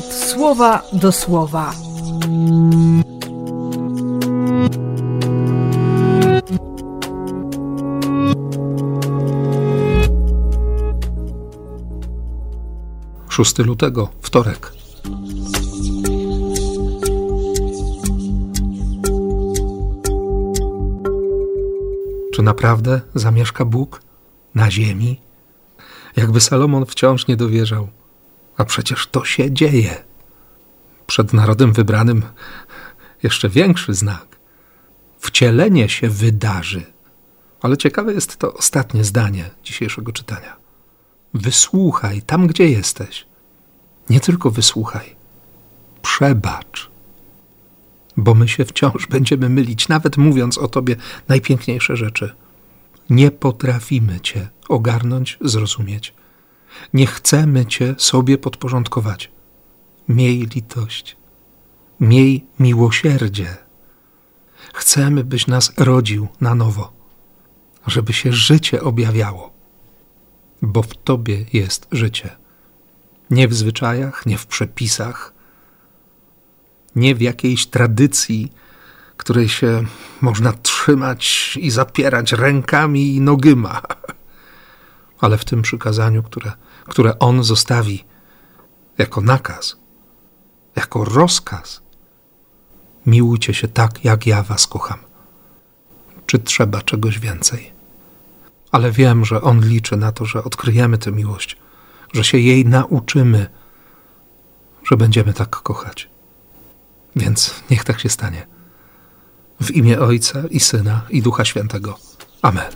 słowa do słowa. Szósty lutego, wtorek. Czy naprawdę zamieszka Bóg na ziemi? Jakby Salomon wciąż nie dowierzał. A przecież to się dzieje. Przed narodem wybranym jeszcze większy znak. Wcielenie się wydarzy. Ale ciekawe jest to ostatnie zdanie dzisiejszego czytania. Wysłuchaj tam, gdzie jesteś. Nie tylko wysłuchaj, przebacz. Bo my się wciąż będziemy mylić, nawet mówiąc o Tobie najpiękniejsze rzeczy. Nie potrafimy Cię ogarnąć, zrozumieć. Nie chcemy Cię sobie podporządkować. Miej litość, miej miłosierdzie. Chcemy, byś nas rodził na nowo, żeby się życie objawiało, bo w Tobie jest życie. Nie w zwyczajach, nie w przepisach, nie w jakiejś tradycji, której się można trzymać i zapierać rękami i nogyma, ale w tym przykazaniu, które, które On zostawi jako nakaz, jako rozkaz. Miłujcie się tak, jak ja was kocham. Czy trzeba czegoś więcej? Ale wiem, że On liczy na to, że odkryjemy tę miłość, że się jej nauczymy, że będziemy tak kochać. Więc niech tak się stanie. W imię Ojca i Syna i Ducha Świętego. Amen.